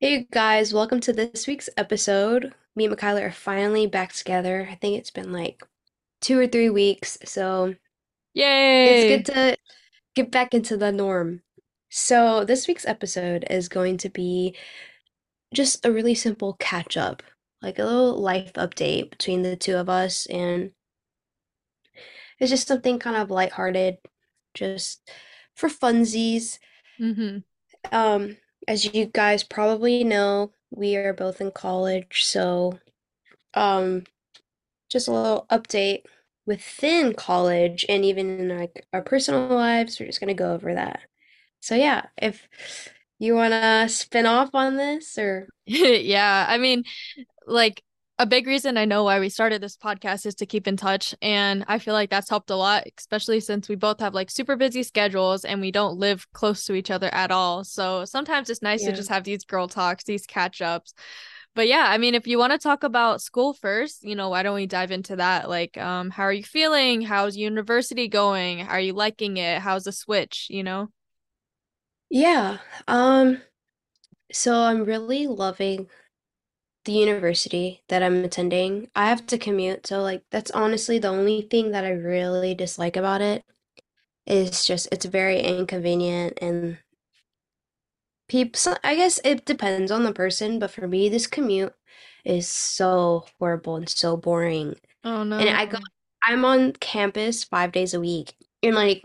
Hey guys, welcome to this week's episode. Me and Kyla are finally back together. I think it's been like two or three weeks, so yay! it's good to get back into the norm. So, this week's episode is going to be just a really simple catch up, like a little life update between the two of us, and it's just something kind of lighthearted, just for funsies. hmm Um, as you guys probably know, we are both in college, so um just a little update within college and even in like our personal lives. We're just gonna go over that. So yeah, if you wanna spin off on this or Yeah, I mean, like a big reason I know why we started this podcast is to keep in touch, and I feel like that's helped a lot, especially since we both have like super busy schedules and we don't live close to each other at all. So sometimes it's nice to just have these girl talks, these catch ups. But yeah, I mean, if you want to talk about school first, you know, why don't we dive into that? Like, um, how are you feeling? How's university going? Are you liking it? How's the switch, you know? Yeah. Um, so I'm really loving the university that I'm attending. I have to commute, so like that's honestly the only thing that I really dislike about it is just it's very inconvenient and people I guess it depends on the person, but for me this commute is so horrible and so boring. Oh no. And. I go I'm on campus 5 days a week. And like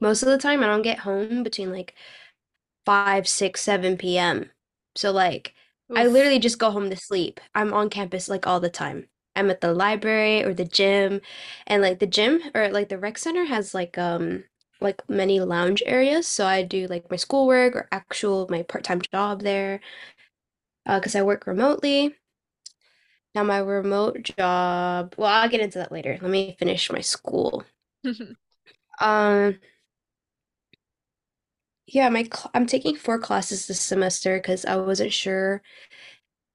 most of the time I don't get home between like 5, 6, 7 p.m. So like I literally just go home to sleep. I'm on campus like all the time. I'm at the library or the gym and like the gym or like the rec center has like um like many lounge areas. So I do like my schoolwork or actual my part-time job there uh, because I work remotely. Now my remote job, well, I'll get into that later. Let me finish my school. Um, yeah, my cl I'm taking four classes this semester because I wasn't sure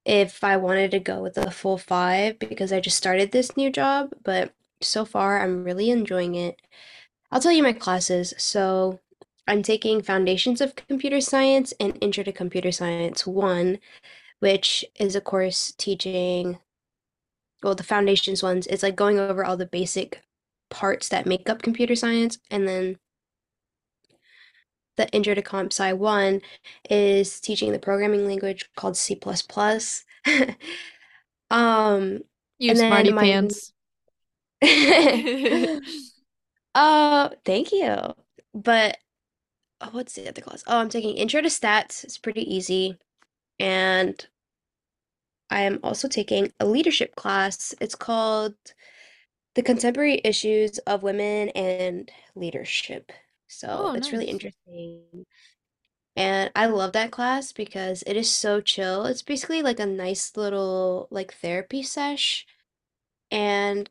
if I wanted to go with a full five because I just started this new job, but so far I'm really enjoying it. I'll tell you my classes. So I'm taking Foundations of Computer Science and Intro to Computer Science 1, which is a course teaching, well, the foundations ones. It's like going over all the basic parts that make up computer science, and then the Intro to Comp Sci 1 is teaching the programming language called C++. Um, You smarty my pants. uh, thank you. But oh, what's the other class? Oh, I'm taking Intro to Stats. It's pretty easy. And I am also taking a leadership class. It's called The Contemporary Issues of Women and Leadership. So Oh, it's really nice. interesting. And I love that class because it is so chill. It's basically like a nice little like therapy sesh. And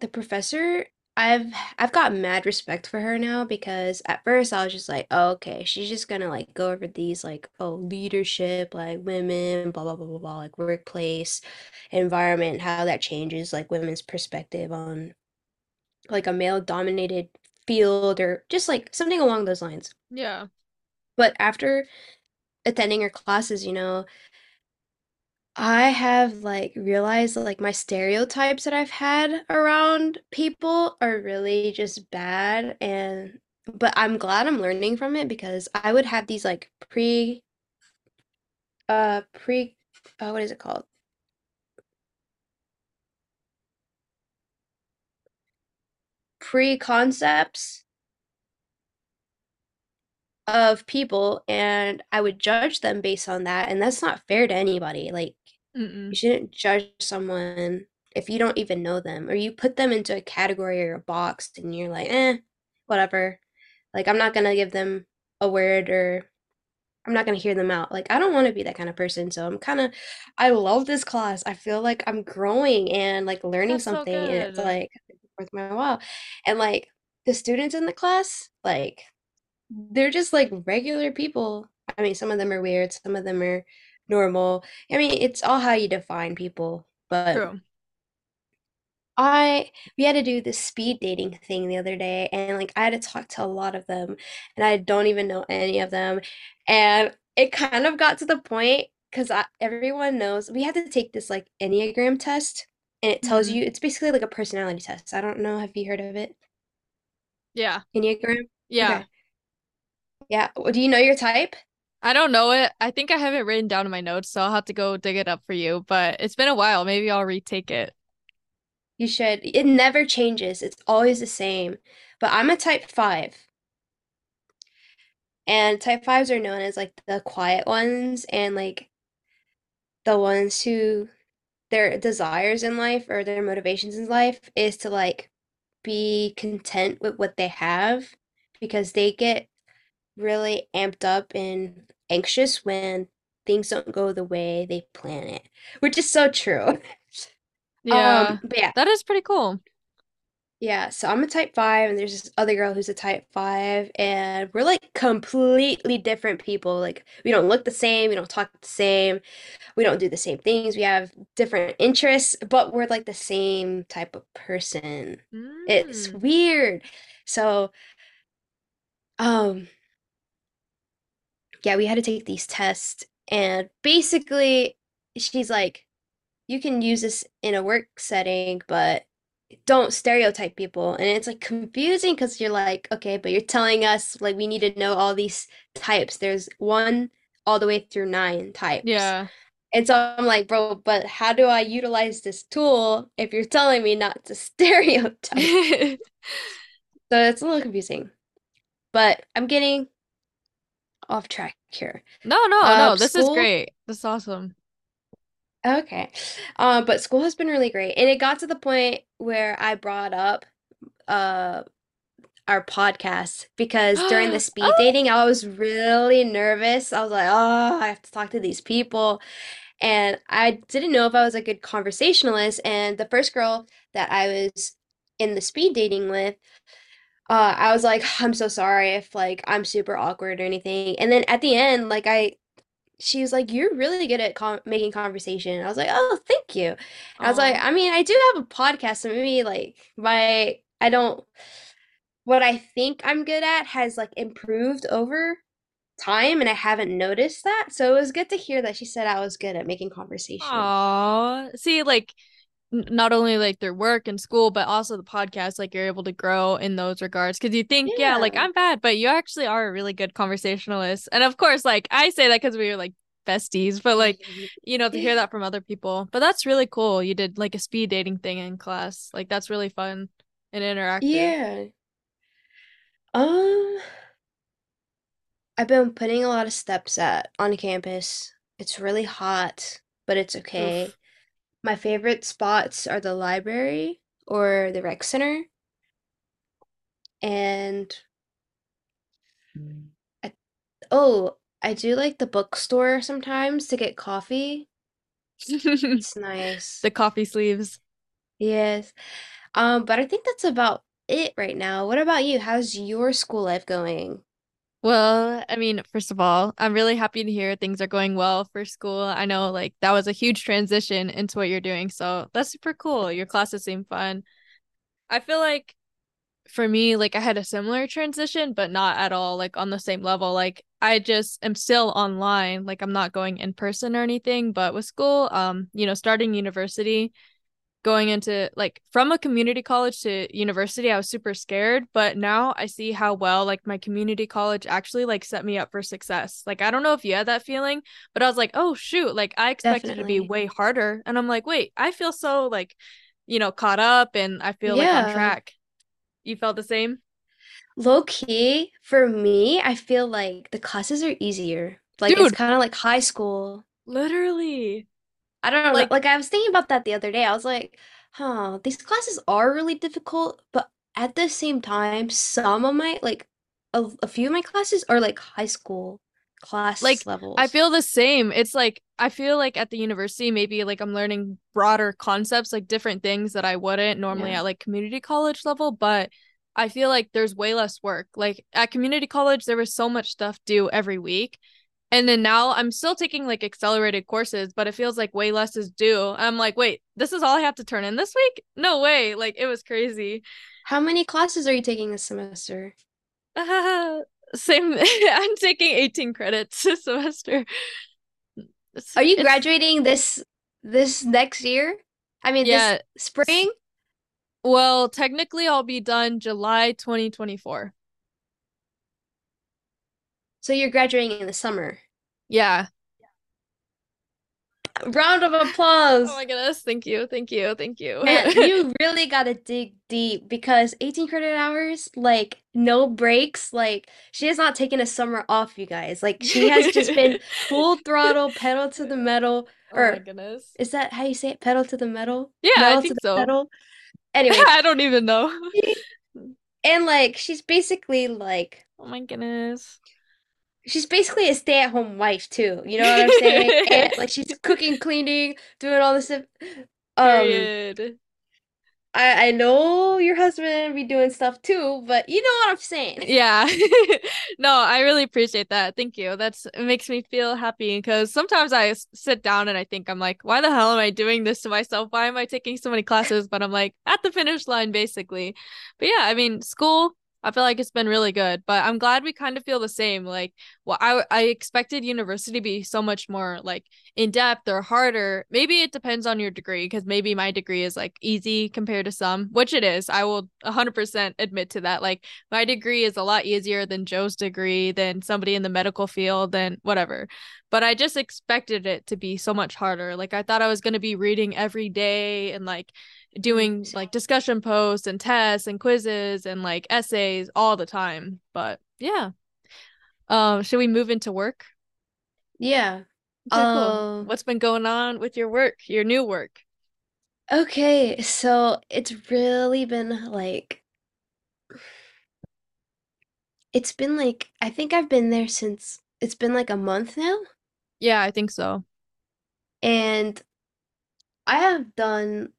the professor, I've I've got mad respect for her now because at first I was just like, oh, okay, she's just gonna like go over these like, oh, leadership, like women, blah blah blah blah blah, like workplace environment, how that changes like women's perspective on like a male dominated field or just like something along those lines. Yeah. But after attending her classes, you know, I have like realized like my stereotypes that I've had around people are really just bad and but I'm glad I'm learning from it because I would have these like pre uh pre uh, what is it called? Pre-concepts of people and I would judge them based on that and that's not fair to anybody. Like you Mm-mm. shouldn't judge someone if you don't even know them or you put them into a category or a box and you're like, eh, whatever. Like I'm not gonna give them a word or I'm not gonna hear them out. Like I don't want to be that kind of person. So I'm kind of I love this class. I feel like I'm growing and like learning That's so something and it's like worth my while. And like the students in the class, like they're just like regular people. I mean, some of them are weird, some of them are normal. I mean, it's all how you define people. But True. I we had to do this speed dating thing the other day and like I had to talk to a lot of them and I don't even know any of them. And it kind of got to the point because everyone knows we had to take this like Enneagram test, and it tells Mhm. you it's basically like a personality test. I don't know. Have you heard of it? Yeah. Enneagram? Yeah. Okay. Yeah. Well, Do you know your type? I don't know it. I think I have it written down in my notes, so I'll have to go dig it up for you. But it's been a while. Maybe I'll retake it. You should. It never changes. It's always the same. But I'm a type five, and type fives are known as like the quiet ones and like the ones who their desires in life or their motivations in life is to like be content with what they have because they get really amped up and anxious when things don't go the way they plan it, which is so true. Um, Yeah. but yeah, That is pretty cool. Yeah, so I'm a type five, and there's this other girl who's a type five, and we're like completely different people. Like, we don't look the same, we don't talk the same, we don't do the same things, we have different interests, but we're like the same type of person. It's Mm. weird. So, um, yeah, we had to take these tests, and basically, she's like, you can use this in a work setting, but don't stereotype people. And it's like confusing because you're like, okay, but you're telling us like we need to know all these types. There's one all the way through nine types. Yeah. And so I'm like, bro, but how do I utilize this tool if you're telling me not to stereotype? So it's a little confusing, but I'm getting off track here. No, no, Uh, no. This is great. This is awesome. Okay. Um, but school has been really great. And it got to the point where I brought up uh our podcast because during the speed Oh, dating, I was really nervous. I was like, oh, I have to talk to these people. And I didn't know if I was a good conversationalist. And the first girl that I was in the speed dating with, uh, I was like, I'm so sorry if like I'm super awkward or anything. And then at the end, like I she was like, "You're really good at con making conversation." And I was like, "Oh, thank you." I was like. "I mean, I do have a podcast, so maybe like my I don't what I think I'm good at has like improved over time, and I haven't noticed that. So it was good to hear that she said I was good at making conversation. Oh, See, like not only like their work and school, but also the podcast, like you're able to grow in those regards. Because you think, yeah, like I'm bad, but you actually are a really good conversationalist. And of course, like I say that because we were like besties, but like, you know, to hear that from other people. But that's really cool. You did like a speed dating thing in class. Like that's really fun and interactive. Yeah. Um, I've been putting a lot of steps at on campus. It's really hot, but it's okay. Oof. My favorite spots are the library or the rec center. And I, oh, I do like the bookstore sometimes to get coffee. It's nice. The coffee sleeves. Yes. Um, but I think that's about it right now. What about you? How's your school life going? Well, I mean, first of all, I'm really happy to hear things are going well for school. I know like that was a huge transition into what you're doing, so that's super cool. Your classes seem fun. I feel like for me, like I had a similar transition, but not at all like on the same level. Like I just am still online, like I'm not going in person or anything, but with school, um, you know, starting university, going into like from a community college to university, I was super scared, but now I see how well like my community college actually like set me up for success. Like I don't know if you had that feeling, but I was like, "Oh shoot, like I expected it to be way harder." And I'm like, "Wait, I feel so like, you know, caught up and I feel like on track." You felt the same? Low key, for me, I feel like the classes are easier. Like it's kind of like high school. literally. I don't know. Like Like I was thinking about that the other day. I was like, huh, these classes are really difficult, but at the same time, some of my like a, a few of my classes are like high school class like I feel the same. It's like I feel like at the university maybe like I'm learning broader concepts, like different things that I wouldn't normally Yeah, at like community college level, but I feel like there's way less work. Like at community college there was so much stuff due every week. And then now I'm still taking like accelerated courses, but it feels like way less is due. I'm like, wait, this is all I have to turn in this week? No way. Like it was crazy. How many classes are you taking this semester? same. I'm taking 18 credits this semester. It's, Are you it's graduating this this next year? I mean, this yeah. spring? Well, technically I'll be done July 2024. So you're graduating in the summer. Yeah. Round of oh applause. Oh my goodness. Thank you. Thank you. Thank you. Man, you really gotta dig deep because 18 credit hours, like no breaks, like she has not taken a summer off, you guys. Like she has just been full throttle, pedal to the metal, Oh my goodness. is that how you say it? Pedal to the metal? Yeah, I Metal to think so. pedal? Anyways, I don't even know. and like she's basically like Oh my goodness. She's basically a stay-at-home wife too. You know what I'm saying? And like she's cooking, cleaning, doing all this stuff. Um, Period. I I know your husband be doing stuff too, but you know what I'm saying. Yeah. No, I really appreciate that. Thank you. That's it makes me feel happy because sometimes I sit down and I think I'm like, why the hell am I doing this to myself? Why am I taking so many classes? But I'm like at the finish line basically. But yeah, I mean, school, I feel like it's been really good, but I'm glad we kind of feel the same. Like, well, I I expected university to be so much more like in depth or harder. Maybe it depends on your degree because maybe my degree is like easy compared to some, which it is. I will 100% admit to that. Like my degree is a lot easier than Jo's degree, than somebody in the medical field, than whatever. But I just expected it to be so much harder. Like I thought I was going to be reading every day and like doing like discussion posts and tests and quizzes and like essays all the time. But yeah. Um, should we move into work? Yeah. Okay, cool. Um, What's been going on with your work, your new work? okay, so it's really been like it's been like I think I've been there since it's been like a month now, Yeah, I think so. and I have done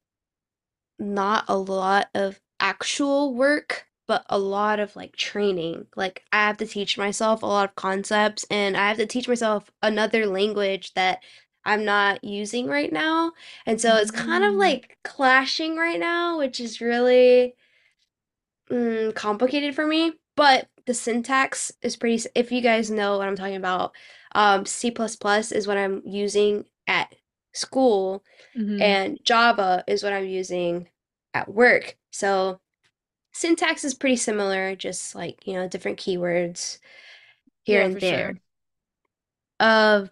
not a lot of actual work, but a lot of like training. Like I have to teach myself a lot of concepts and I have to teach myself another language that I'm not using right now. And so it's kind of Mm. like clashing right now, which is really mm, complicated for me. But the syntax is pretty, if you guys know what I'm talking about, um, C++ plus plus is what I'm using at school hmm and Java is what I'm using at work. So syntax is pretty similar, just like, you know, different keywords here Yeah, and there. sure. Uh,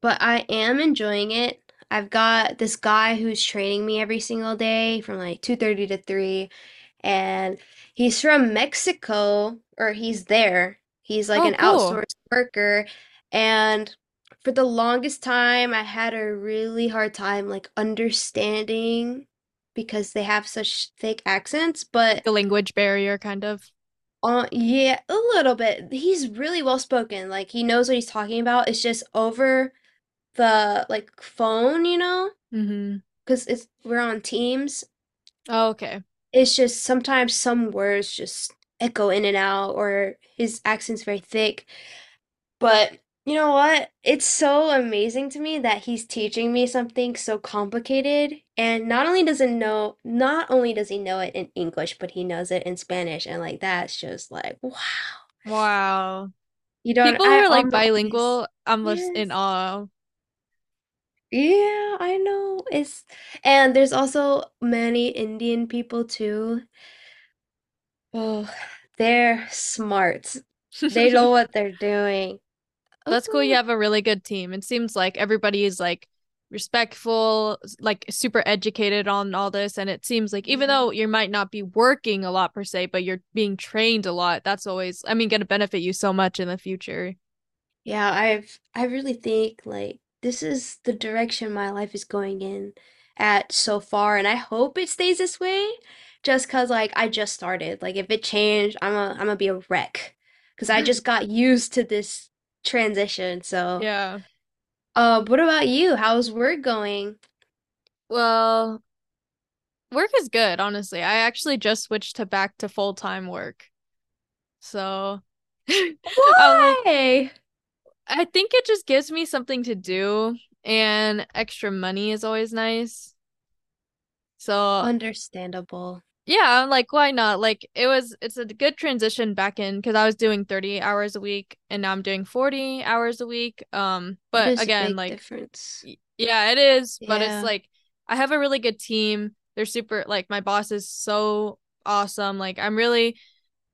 but I am enjoying it. I've got this guy who's training me every single day from like 2:30 to 3, and he's from Mexico, or he's there. He's like Oh, an cool. outsourced worker, and for the longest time, I had a really hard time like understanding because they have such thick accents, but the language barrier, kind of. uh, yeah, a little bit. He's really well spoken. Like he knows what he's talking about. It's just over the like phone, you know, hmm because it's we're on Teams. Oh, okay. It's just sometimes some words just echo in and out, or his accent's very thick. But you know what? It's so amazing to me that he's teaching me something so complicated, and not only does it know, not only does he know it in English, but he knows it in Spanish, and like that's just like wow. Wow. You don't, People who I are like almost, bilingual, I'm just in yes. awe. Yeah, I know. It's and there's also many Indian people too. Oh, they're smart. They know what they're doing. That's cool. You have a really good team. It seems like everybody is like respectful, like super educated on all this. And it seems like even though you might not be working a lot per se, but you're being trained a lot, that's always, I mean, going to benefit you so much in the future. Yeah, I've I really think like this is the direction my life is going in at so far, and I hope it stays this way just cause like I just started. Like if it changed, I'm a I'm gonna be a wreck because I just got used to this transition. So Yeah. Uh, what about you? How's work going? Well, work is good, honestly. I actually just switched to back to full-time work. So I'm Why? I think it just gives me something to do, and extra money is always nice. So, Understandable. Yeah, I'm like, why not? Like it was it's a good transition back in because I was doing 30 hours a week and now I'm doing 40 hours a week. Um, but again, like difference. yeah, it is, but it's like I have a really good team. They're super like my boss is so awesome. Like I'm really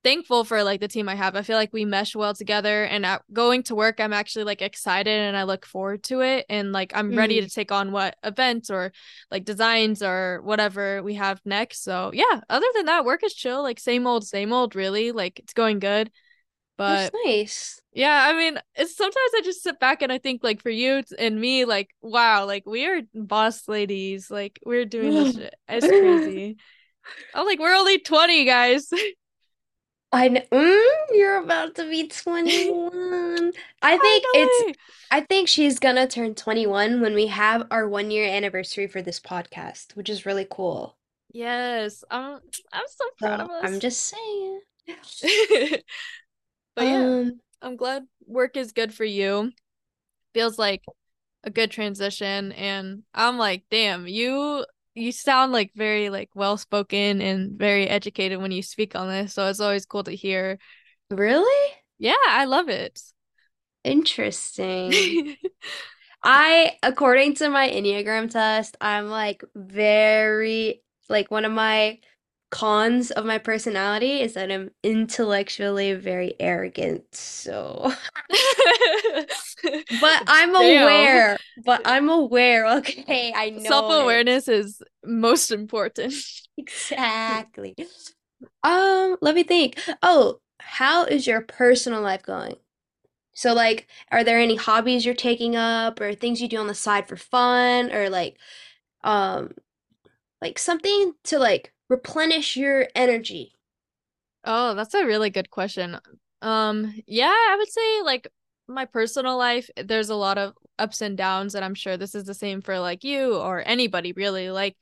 thankful for like the team I have. I feel like we mesh well together and at going to work I'm actually like excited and I look forward to it and like I'm ready hmm to take on what events or like designs or whatever we have next. So, yeah, other than that work is chill, like same old same old really. Like it's going good. that's But nice. yeah, I mean, it's sometimes I just sit back and I think like for you and me like wow, like we are boss ladies. Like we're doing this shit. It's crazy. I'm like we're only 20 guys. I know, mm, you're about to be 21. I think it's, Finally. I think she's gonna turn 21 when we have our one year anniversary for this podcast, which is really cool. Yes, I'm I'm so proud of So I'm us. just saying. But yeah, Um, I'm glad work is good for you. Feels like a good transition and I'm like, damn, you you sound like very like well spoken and very educated when you speak on this. So it's always cool to hear. really? Yeah, I love it. Interesting. I, according to my Enneagram test, I'm like very, like one of my cons of my personality is that I'm intellectually very arrogant. So, but I'm Damn. aware, but I'm aware. Okay, I know. Self-awareness is most important. Exactly. Um, let me think. Oh, how is your personal life going? So like, are there any hobbies you're taking up or things you do on the side for fun or like um like something to like replenish your energy? Oh, that's a really good question. Um, yeah, I would say like my personal life, there's a lot of ups and downs, and I'm sure this is the same for like you or anybody really. Like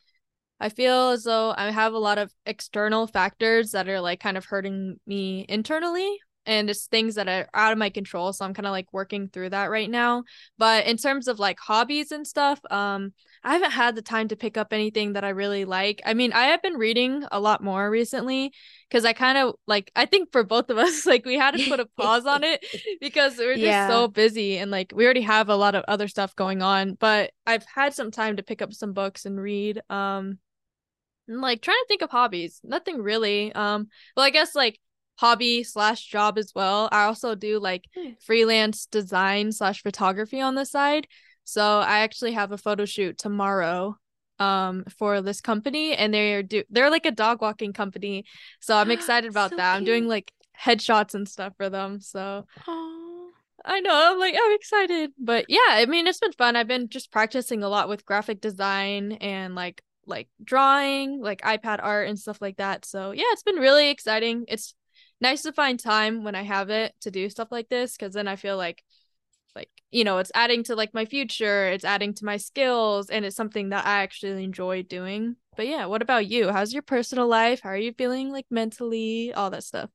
I feel as though I have a lot of external factors that are like kind of hurting me internally. And it's things that are out of my control. So I'm kind of like working through that right now. But in terms of like hobbies and stuff, um, I haven't had the time to pick up anything that I really like. I mean, I have been reading a lot more recently because I kind of like, I think for both of us, like we had to put a pause on it because we're just Yeah. so busy and like we already have a lot of other stuff going on. But I've had some time to pick up some books and read. Um, I'm like trying to think of hobbies. Nothing really. Um, well, I guess like hobby slash job as well. I also do like freelance design slash photography on the side. So I actually have a photo shoot tomorrow um for this company and they're do they're like a dog walking company. So I'm excited about So that. I'm doing like headshots and stuff for them. So Oh. I know, I'm like, I'm excited. But yeah, I mean, it's been fun. I've been just practicing a lot with graphic design and like like drawing, like iPad art and stuff like that. So yeah, it's been really exciting. It's nice to find time when I have it to do stuff like this because then I feel like like, you know, it's adding to like my future, it's adding to my skills, and it's something that I actually enjoy doing. But yeah, what about you? How's your personal life? How are you feeling like mentally? All that stuff.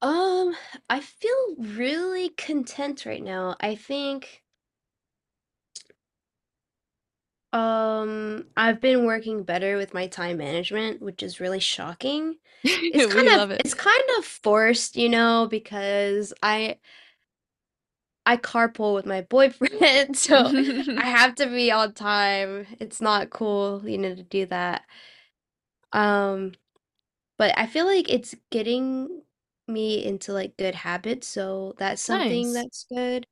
Um, I feel really content right now. I think um I've been working better with my time management, which is really shocking. It's kind of it. it's kind of forced, you know, because I I carpool with my boyfriend, so I have to be on time. It's not cool, you know, to do that. Um, but I feel like it's getting me into like good habits, so that's something Nice. that's good.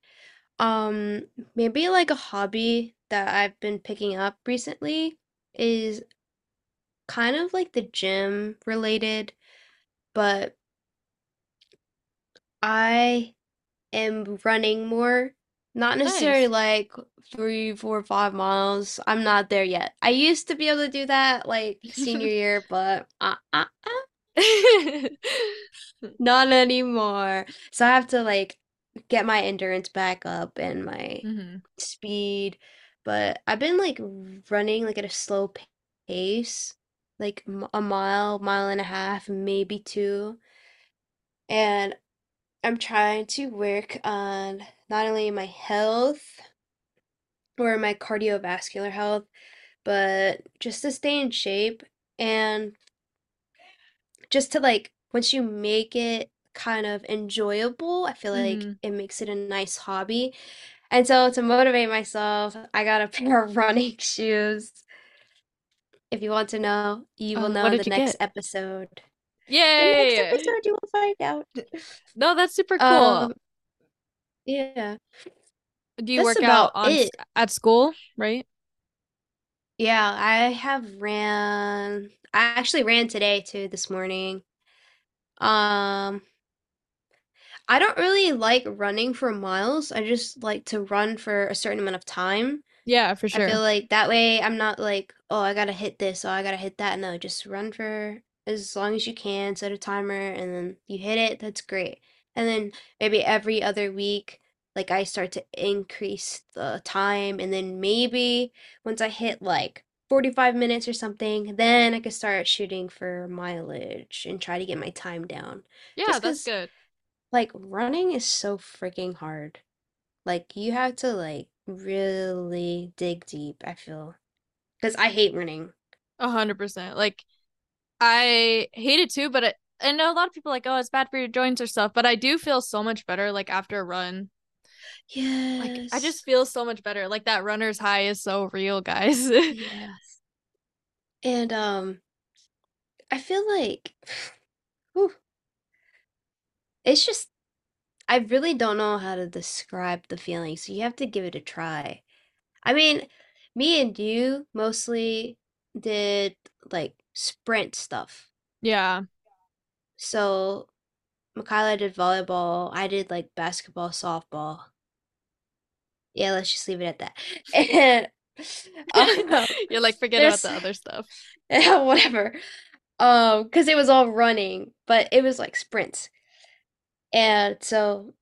Um, maybe like a hobby that I've been picking up recently is kind of like the gym related, but I am running more. Not necessarily Nice. like three, four, five miles. I'm not there yet. I used to be able to do that like senior year, but uh, uh, uh, not anymore. So I have to like get my endurance back up and my hmm speed. But I've been like running like at a slow pa- pace, like m- a mile, mile and a half, maybe two. And I'm trying to work on not only my health or my cardiovascular health, but just to stay in shape. And just to like once you make it kind of enjoyable, I feel like hmm it makes it a nice hobby. And so to motivate myself, I got a pair of running shoes. If you want to know, you will Uh, know in the next get? episode. In the next episode, you will find out. No, that's super cool. Um, yeah, Do you that's work out on at school, right? Yeah, I have ran. I actually ran today too this morning. Um, I don't really like running for miles. I just like to run for a certain amount of time. Yeah, for sure. I feel like that way I'm not like, oh, I gotta hit this, oh, I gotta hit that. No, just run for as long as you can, set a timer, and then you hit it, that's great. And then maybe every other week, like I start to increase the time, and then maybe once I hit like 45 minutes or something, then I could start shooting for mileage and try to get my time down. Yeah, Just that's good. like running is so freaking hard. Like you have to like really dig deep, I feel. Because I hate running. A hundred percent. Like I hate it too, but it, I know a lot of people like, oh, it's bad for your joints or stuff, but I do feel so much better like after a run. Yeah. Like I just feel so much better. Like that runner's high is so real, guys. Yes. And um I feel like whew, it's just I really don't know how to describe the feeling, so you have to give it a try. I mean, me and you mostly did like sprint stuff. Yeah. So Mikyla did volleyball, I did like basketball, softball. Yeah, let's just leave it at that. And um, You're like, forget about the other stuff. Yeah, whatever. Um, because it was all running, but it was like sprints. And so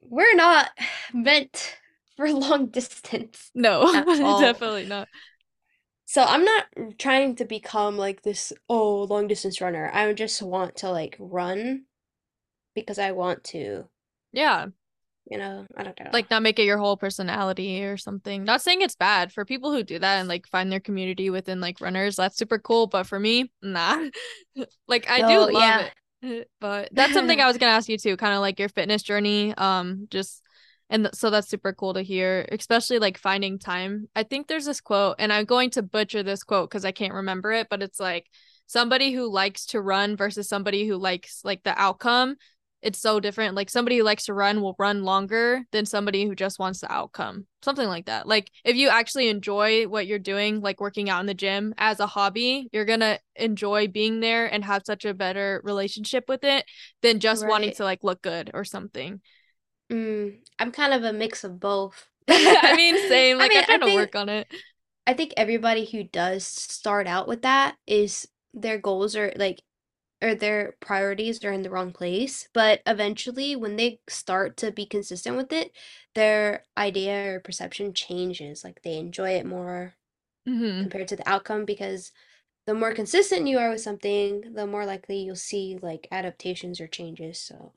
we're not meant for long distance No, definitely not. So I'm not trying to become like this, oh, long distance runner. I just want to like run because I want to, Yeah. you know, I don't know. like not make it your whole personality or something. Not saying it's bad for people who do that and like find their community within like runners. That's super cool, but for me, nah. Like I do love yeah. it. But that's something I was gonna ask you too, kind of like your fitness journey. Um, just and th- so that's super cool to hear, especially like finding time. I think there's this quote, and I'm going to butcher this quote because I can't remember it, but it's like somebody who likes to run versus somebody who likes like the outcome it's so different. Like somebody who likes to run will run longer than somebody who just wants the outcome. Something like that. Like if you actually enjoy what you're doing, like working out in the gym as a hobby, you're gonna enjoy being there and have such a better relationship with it than just wanting to like look good or something. Mm, I'm kind of a mix of both. I mean, same. Like I mean, try I to work on it. I think everybody who does start out with that is their goals are like or their priorities are in the wrong place. But eventually, when they start to be consistent with it, their idea or perception changes. Like they enjoy it more hmm compared to the outcome because the more consistent you are with something, the more likely you'll see like adaptations or changes. So,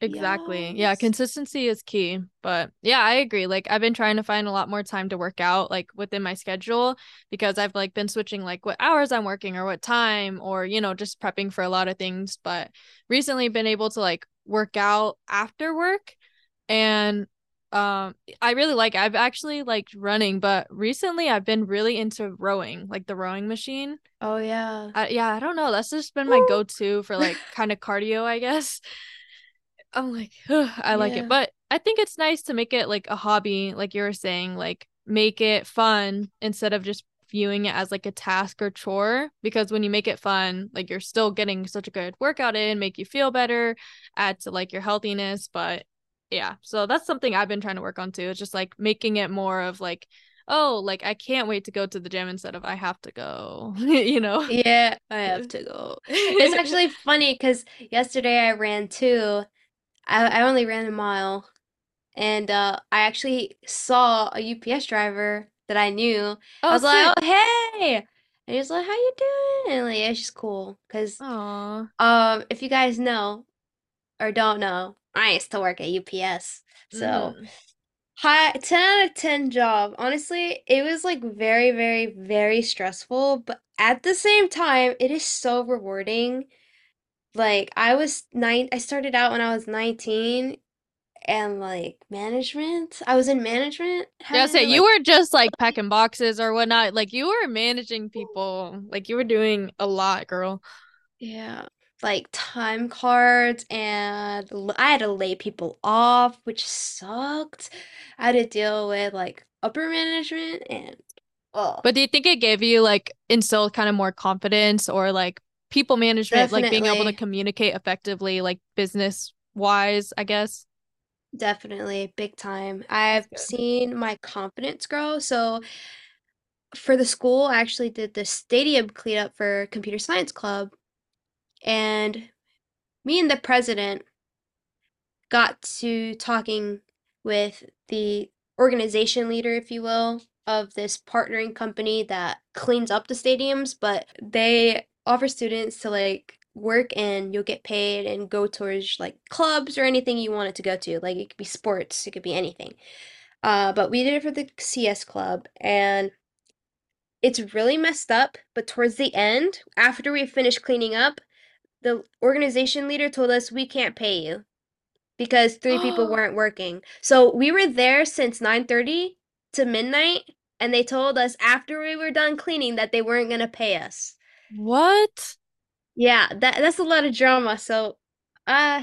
Exactly. Yeah, consistency is key. But yeah, I agree. Like I've been trying to find a lot more time to work out like within my schedule because I've like been switching like what hours I'm working or what time or you know, just prepping for a lot of things, but recently been able to like work out after work and um I really like I've actually liked running, but recently I've been really into rowing, like the rowing machine. Oh, yeah. I, yeah, I don't know. That's just been my go-to for like kind of cardio, I guess. I'm like, "Ugh, I like it. But I think it's nice to make it like a hobby, like you were saying, like make it fun instead of just viewing it as like a task or chore. Because when you make it fun, like you're still getting such a good workout in, make you feel better, add to like your healthiness. But yeah, so that's something I've been trying to work on too. It's just like making it more of like, oh, like I can't wait to go to the gym instead of I have to go, you know? Yeah, I have to go. It's actually funny because yesterday I ran too. I, I only ran a mile, and uh, I actually saw a UPS driver that I knew. I Oh, was like, sick. "Oh, hey!" And he was like, "How you doing?" And like, yeah, she's cool. Cause Aw. um, if you guys know or don't know, I used to work at UPS, so Mm-hmm. Hi, 10 out of 10 job. Honestly, it was like very, very, very stressful, but at the same time, it is so rewarding. Like I was nine, I started out when I was 19 and like management. I was in management Yeah, having say to you like were just like packing boxes or whatnot. Like you were managing people. Like you were doing a lot, girl. Yeah, like time cards, and l- I had to lay people off, which sucked. I had to deal with like upper management and oh, But do you think it gave you like instilled kind of more confidence or like people management, like being able to communicate effectively, like business wise, I guess? definitely big time. I've seen my confidence grow. So for the school, I actually did the stadium cleanup for Computer Science Club, and me and the president got to talking with the organization leader, if you will, of this partnering company that cleans up the stadiums, but they offer students to like work and you'll get paid and go towards like clubs or anything you want it to go to. Like it could be sports, it could be anything. Uh, but we did it for the CS club and it's really messed up, but towards the end, after we finished cleaning up, the organization leader told us we can't pay you because three people weren't working. So we were there since 9:30 to midnight and they told us after we were done cleaning that they weren't going to pay us. What? Yeah, that that's a lot of drama. So uh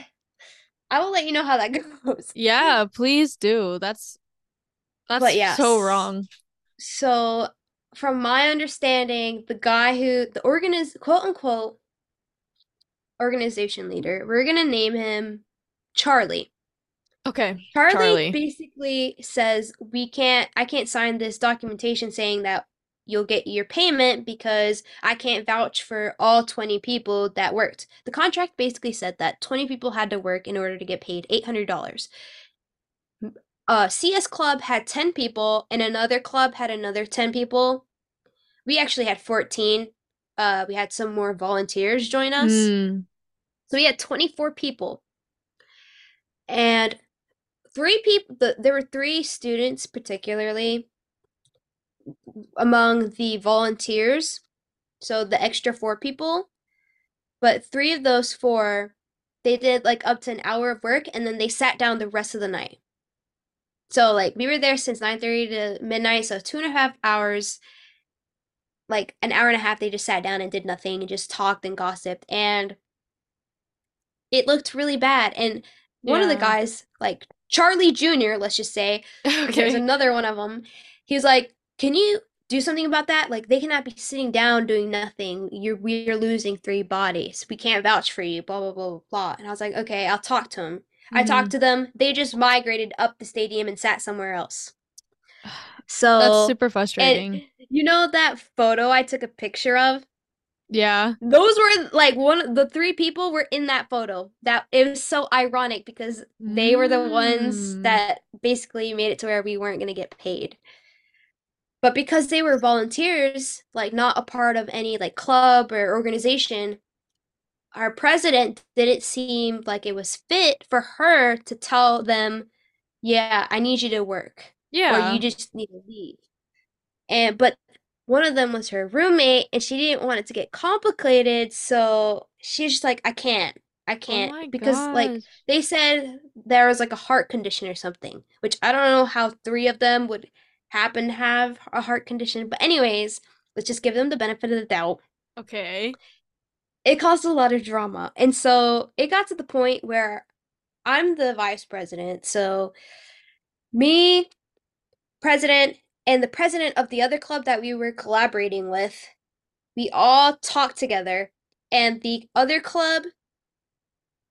I will let you know how that goes. Yeah, please do. That's that's But so wrong. So from my understanding, the guy who the organiz quote unquote organization leader, we're going to name him Charlie. Okay, Charlie Charlie. basically says we can't I can't sign this documentation saying that you'll get your payment because I can't vouch for all 20 people that worked. The contract basically said that 20 people had to work in order to get paid $800. Uh CS Club had 10 people and another club had another 10 people. We actually had 14. Uh we had some more volunteers join us. Hmm. So we had 24 people. And three people the, there were three students particularly among the volunteers, so the extra four people, but three of those four, they did like up to an hour of work and then they sat down the rest of the night. So like we were there since 9:30 to midnight, so two and a half hours, like an hour and a half they just sat down and did nothing and just talked and gossiped and it looked really bad. And one of the guys, like Charlie Jr., let's just say, because there's another one of them, he was like, "Can you do something about that? Like they cannot be sitting down doing nothing. You're we're losing three bodies. We can't vouch for you." Blah blah blah blah. And I was like, "Okay, I'll talk to him." I hmm talked to them. They just migrated up the stadium and sat somewhere else. So that's super frustrating. you know that photo I took a picture of? Yeah. Those were like one the three people were in that photo. That it was so ironic because they were the ones Mm. that basically made it to where we weren't going to get paid. But because they were volunteers, like not a part of any like club or organization, our president didn't seem like it was fit for her to tell them, "Yeah, I need you to work," Yeah. or "You just need to leave." And but one of them was her roommate and she didn't want it to get complicated, so she's just like, I can't. I Oh can't my because like they said there was like a heart condition or something, which I don't know how three of them would happen to have a heart condition, but anyways, let's just give them the benefit of the doubt. Okay. It caused a lot of drama. And so it got to the point where I'm the vice president, so me president and the president of the other club that we were collaborating with, we all talked together, and the other club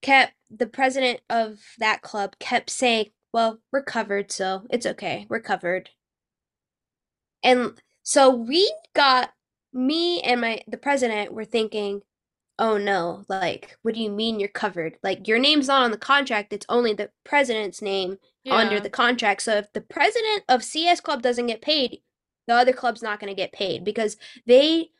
kept the president of that club kept saying, "Well, we're covered, so it's okay. We're covered." And so we got me and my the president were thinking, "Oh no, like what do you mean you're covered? Like your name's not on the contract, it's only the president's name under the contract. So if the president of CS Club doesn't get paid, the other club's not going to get paid because they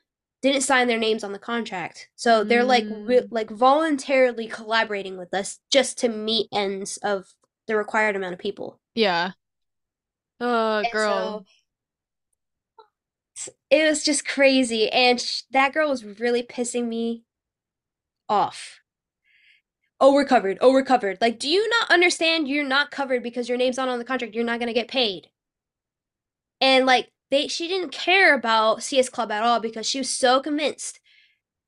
didn't sign their names on the contract. So they're like Mm. like voluntarily collaborating with us just to meet ends of the required amount of people. Yeah. Uh, And girl. so it was just crazy and sh- that girl was really pissing me off. oh, we're covered. Oh, we're covered. Like, do you not understand you're not covered because your name's not on the contract? You're not going to get paid. And like, they, she didn't care about CS Club at all because she was so convinced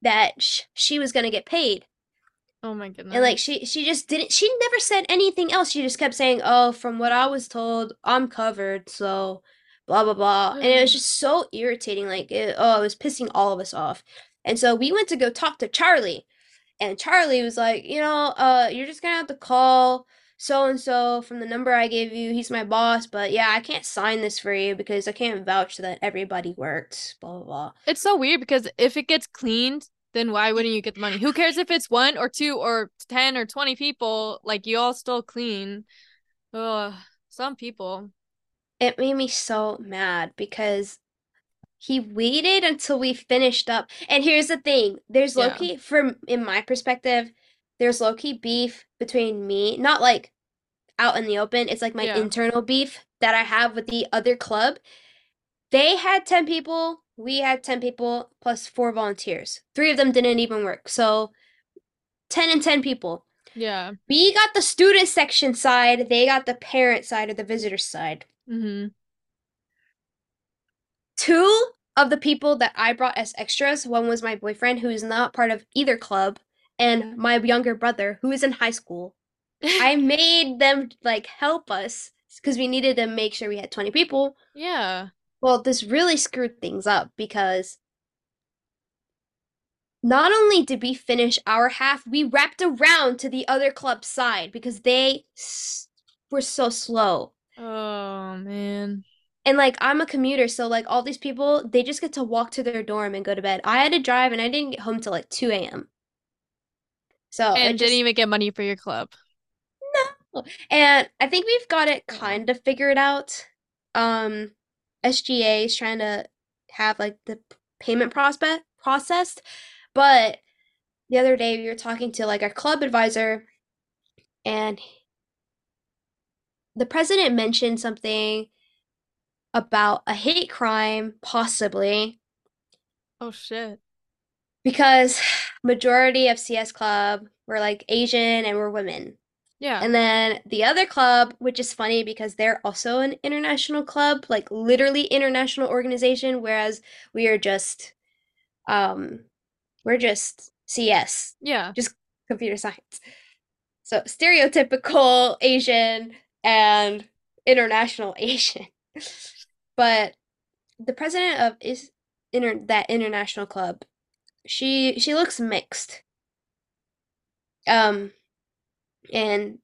that sh- she was going to get paid. Oh my goodness. And like she she just didn't she never said anything else. She just kept saying, "Oh, from what I was told, I'm covered." So blah blah blah. And it was just so irritating like it, oh, it was pissing all of us off. And so we went to go talk to Charlie. And Charlie was like, "You know, uh you're just going to have to call so and so from the number I gave you. He's my boss, but yeah, I can't sign this for you because I can't vouch that everybody worked." Blah blah blah. It's so weird because if it gets cleaned, then why wouldn't you get the money? Who cares if it's one or two or 10 or 20 people? Like, you all still clean. Ugh, some people. It made me so mad because He waited until we finished up. And here's the thing, there's Yeah. low-key, from in my perspective, there's low-key beef between me, not like out in the open, it's like my Yeah. internal beef that I have with the other club. They had 10 people, we had 10 people plus four volunteers. Three of them didn't even work. So 10 and 10 people. Yeah. We got the student section side, they got the parent side or the visitor side. Mm-hmm. two of the people that I brought as extras, one was my boyfriend, who is not part of either club, and my younger brother, who is in high school. I made them like help us because we needed to make sure we had 20 people. Yeah. Well, this really screwed things up because not only did we finish our half, we wrapped around to the other club's side because they s- were so slow. Oh, man. And like I'm a commuter, so like all these people, they just get to walk to their dorm and go to bed. I had to drive and I didn't get home till like 2 a.m. So And didn't even get money for your club. no. And I think we've got it kind of figured out. Um, SGA is trying to have like the payment prospect processed, but the other day we were talking to like our club advisor and the president mentioned something about a hate crime possibly Oh, shit. because majority of CS Club were like Asian and were women. Yeah. And then the other club, which is funny because they're also an international club, like literally international organization, whereas we are just um we're just CS, Yeah. just computer science. So stereotypical Asian and international Asian. But the president of is inter that international club, she she looks mixed. Um, and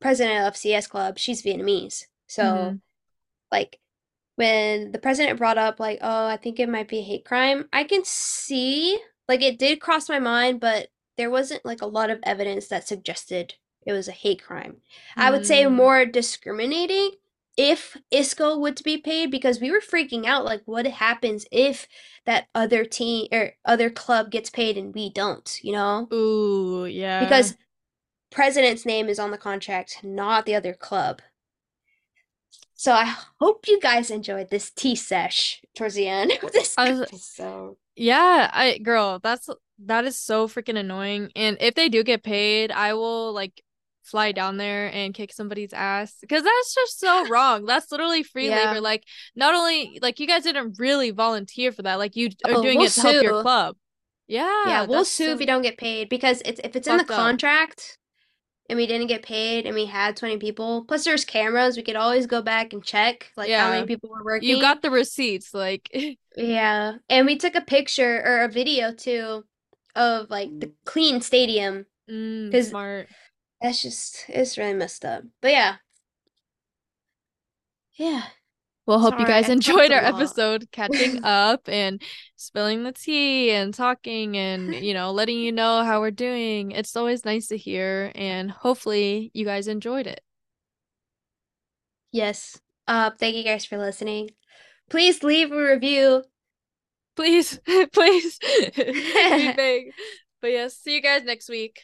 president of CS Club, she's Vietnamese. Mm-hmm. So like when the president brought up like, oh, I think it might be a hate crime, I can see like it did cross my mind, but there wasn't like a lot of evidence that suggested it was a hate crime. I would say Mm. more discriminating if ISCO would be paid because we were freaking out like what happens if that other team or other club gets paid and we don't, you know? Ooh, yeah. Because president's name is on the contract, not the other club. So I hope you guys enjoyed this tea sesh towards the end of this was, episode. yeah, I girl, that's that is so freaking annoying. And if they do get paid, I will like fly down there and kick somebody's ass because that's just so wrong. That's literally free Yeah. labor. Like not only like you guys didn't really volunteer for that, like you are Oh, doing we'll it to help your club. Yeah, Yeah, we'll sue if so we don't get paid because it's if it's in the fucked up. contract and we didn't get paid and we had 20 people, plus there's cameras, we could always go back and check like how many people were working. You got the receipts, like Yeah, and we took a picture or a video too of like the clean stadium mm, because smart. That's just it's really messed up. But yeah, yeah. Well, hope you guys I enjoyed our episode catching up and spilling the tea and talking and, you know, letting you know how we're doing. It's always nice to hear, and hopefully you guys enjoyed it. Yes. Uh, thank you guys for listening. Please leave a review. Please, please. But yes, see you guys next week.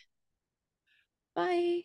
Bye.